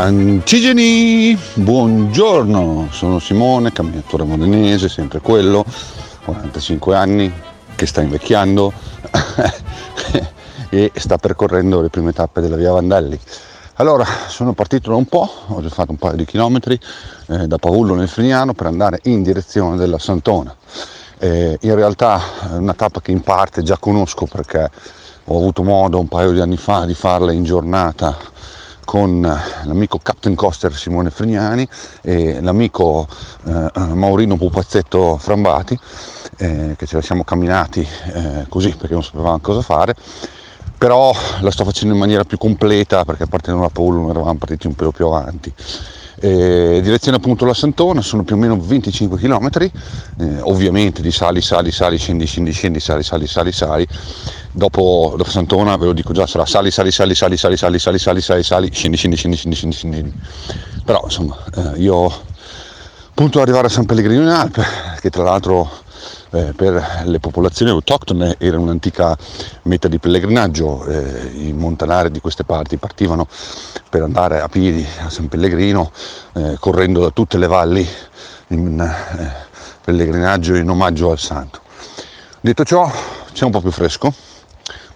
Francigeni, buongiorno, sono Simone, camminatore modenese, sempre quello, 45 anni, che sta invecchiando e sta percorrendo le prime tappe della via Vandelli. Allora, sono partito da un po', ho già fatto un paio di chilometri eh, da Paullo nel Frignano per andare in direzione della Santona. Eh, in realtà è una tappa che in parte già conosco perché ho avuto modo un paio di anni fa di farla in giornata con l'amico Captain Coster Simone Frignani e l'amico eh, Maurino Pupazzetto Frambati, eh, che ce la siamo camminati eh, così perché non sapevamo cosa fare però la sto facendo in maniera più completa perché partendo da Paolo non eravamo partiti un pelo più avanti. Eh, direzione appunto la Santona, sono più o meno 25 km, eh, ovviamente di sali, sali, sali, scendi, scendi, scendi, sali, sali, sali, sali. Dopo, dopo Santona ve lo dico già, sarà sali, sali, sali, sali, sali, sali, sali, sali, sali, sali, scendi, scendi, scendi, scendi, scendi, scendi. Però insomma, eh, io appunto arrivare a San Pellegrino in Alpe, che tra l'altro eh, per le popolazioni autoctone era un'antica meta di pellegrinaggio, eh, i montanari di queste parti partivano per andare a piedi a San Pellegrino eh, correndo da tutte le valli in eh, pellegrinaggio in omaggio al santo. Detto ciò c'è un po' più fresco,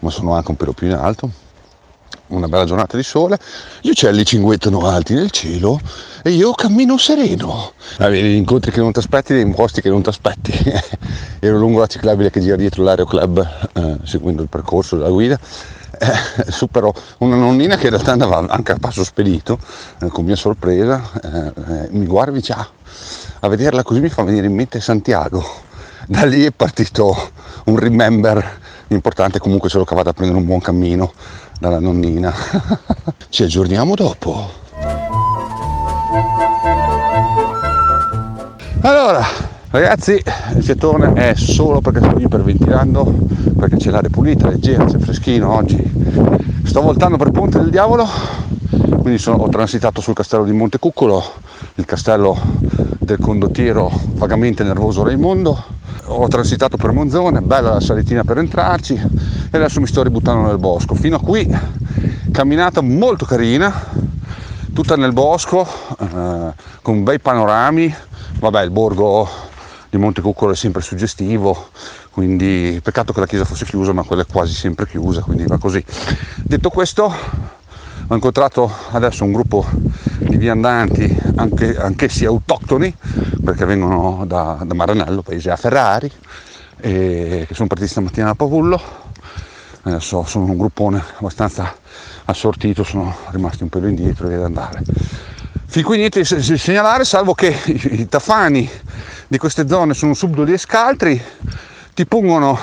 ma sono anche un pelo più in alto, una bella giornata di sole, gli uccelli cinguettano alti nel cielo e io cammino sereno. Avevi gli incontri che non ti aspetti nei posti che non ti aspetti. Ero lungo la ciclabile che gira dietro l'Aereo Club, eh, seguendo il percorso della guida. Eh, supero una nonnina che in realtà andava anche a passo spedito, eh, con mia sorpresa, eh, eh, mi guarda e dice ah, a vederla così mi fa venire in mente Santiago. Da lì è partito un remember importante, comunque sono cavato a prendere un buon cammino dalla nonnina. Ci aggiorniamo dopo. Allora, ragazzi, il fiatone è solo perché sto iperventilando, perché c'è l'aria pulita, leggera, c'è freschino oggi. Sto voltando per Ponte del Diavolo, quindi sono, ho transitato sul castello di Montecuccolo, il castello del condottiero vagamente nervoso Raimondo, ho transitato per Monzone, bella la salitina per entrarci e adesso mi sto ributtando nel bosco. Fino a qui camminata molto carina, tutta nel bosco, eh, con bei panorami. Vabbè, il borgo di Montecuccolo è sempre suggestivo, quindi peccato che la chiesa fosse chiusa, ma quella è quasi sempre chiusa, quindi va così. Detto questo, ho incontrato adesso un gruppo di viandanti, anche, anch'essi autoctoni, perché vengono da, da Maranello, paese a Ferrari, e che sono partiti stamattina da Pavullo. Adesso sono un gruppone abbastanza assortito, sono rimasti un pelo indietro e via andare. Fin qui niente di segnalare, salvo che i, i tafani di queste zone sono subdoli e scaltri, ti pungono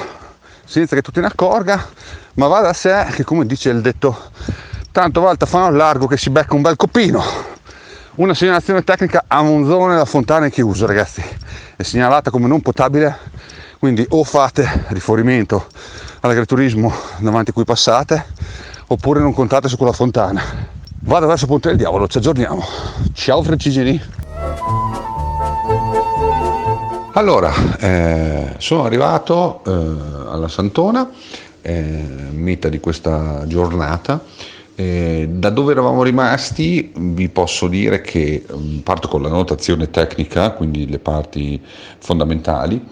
senza che tu te ne accorga, ma va da sé che come dice il detto tanto va il tafano al largo che si becca un bel copino. Una segnalazione tecnica a Monzone la fontana è chiusa ragazzi, è segnalata come non potabile, quindi o fate riferimento all'agriturismo davanti a cui passate, oppure non contate su quella fontana. Vado verso Ponte del Diavolo, ci aggiorniamo. Ciao Francigeni! Allora, eh, sono arrivato eh, alla Santona, eh, meta di questa giornata eh, da dove eravamo rimasti vi posso dire che um, parto con la notazione tecnica, quindi le parti fondamentali,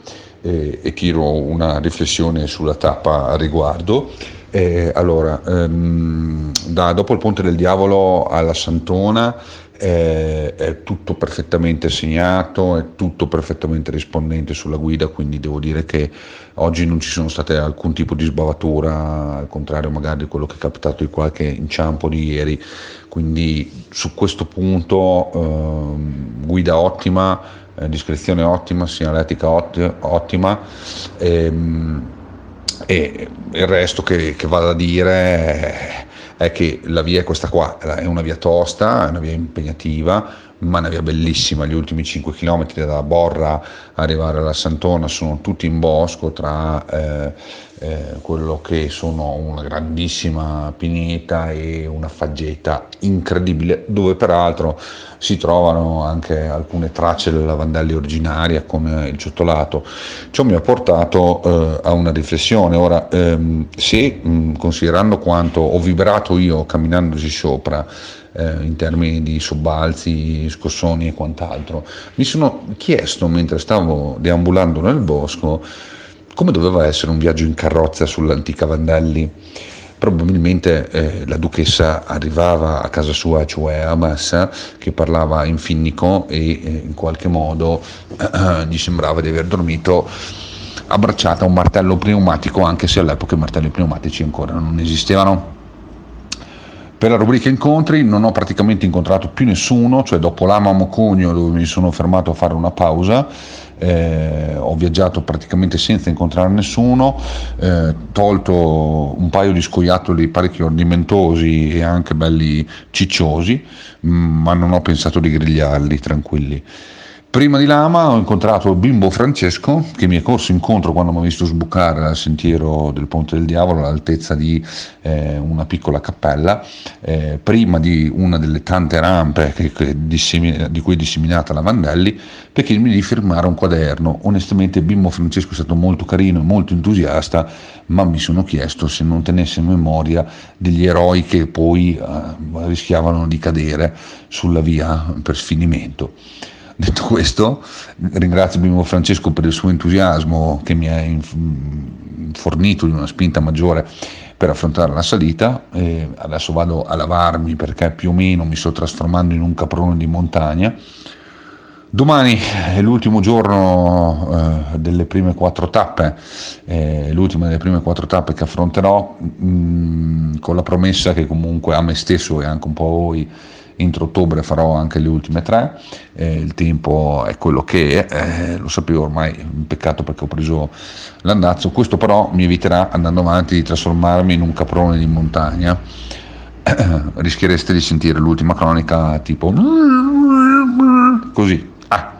eh, e tiro una riflessione sulla tappa a riguardo. Eh, allora, um, da, dopo il Ponte del Diavolo alla Santona è, è, tutto perfettamente segnato, è tutto perfettamente rispondente sulla guida, quindi devo dire che oggi non ci sono state alcun tipo di sbavatura, al contrario magari di quello che è capitato di qualche inciampo di ieri, quindi su questo punto eh, guida ottima, eh, discrezione ottima, segnaletica otti- ottima. Ehm, e il resto che, che vado a dire è che la via è questa qua, è una via tosta, è una via impegnativa, ma è una via bellissima, gli ultimi 5 km da Borra arrivare alla Santona sono tutti in bosco tra eh, eh, quello che sono una grandissima pineta e una faggeta incredibile, dove peraltro si trovano anche alcune tracce della Vandelli originaria come il ciottolato. Ciò mi ha portato eh, a una riflessione. Ora, ehm, se mh, considerando quanto ho vibrato io camminandoci sopra, eh, in termini di sobbalzi, scossoni e quant'altro. Mi sono chiesto mentre stavo deambulando nel bosco come doveva essere un viaggio in carrozza sull'antica Vandelli. Probabilmente eh, la duchessa arrivava a casa sua, cioè a Massa, che parlava in finnico e eh, in qualche modo eh, gli sembrava di aver dormito abbracciata a un martello pneumatico, anche se all'epoca i martelli pneumatici ancora non esistevano. Per la rubrica incontri non ho praticamente incontrato più nessuno, cioè dopo l'Ama Mocugno dove mi sono fermato a fare una pausa, eh, ho viaggiato praticamente senza incontrare nessuno, eh, tolto un paio di scoiattoli parecchio ornamentosi e anche belli cicciosi, mm, ma non ho pensato di grigliarli tranquilli. Prima di Lama ho incontrato il bimbo Francesco che mi è corso incontro quando mi ha visto sbucare al sentiero del Ponte del Diavolo all'altezza di eh, una piccola cappella, eh, prima di una delle tante rampe che, che dissemina, di cui è disseminata la Vandelli, perché mi di firmare un quaderno. Onestamente bimbo Francesco è stato molto carino e molto entusiasta, ma mi sono chiesto se non tenesse memoria degli eroi che poi eh, rischiavano di cadere sulla via per sfinimento. Detto questo, ringrazio Bimbo Francesco per il suo entusiasmo che mi ha fornito di una spinta maggiore per affrontare la salita. E adesso vado a lavarmi perché più o meno mi sto trasformando in un caprone di montagna. Domani è l'ultimo giorno eh, delle prime quattro tappe, eh, l'ultima delle prime quattro tappe che affronterò mh, mm, con la promessa che comunque a me stesso e anche un po' a voi entro ottobre farò anche le ultime tre, eh, il tempo è quello che è, eh, lo sapevo ormai, un peccato perché ho preso l'andazzo, questo però mi eviterà andando avanti di trasformarmi in un caprone di montagna, rischiereste di sentire l'ultima cronica tipo così. Ah.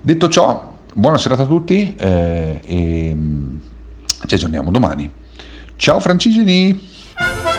Detto ciò, buona serata a tutti eh, e mm, ci aggiorniamo domani. Ciao Francigeni!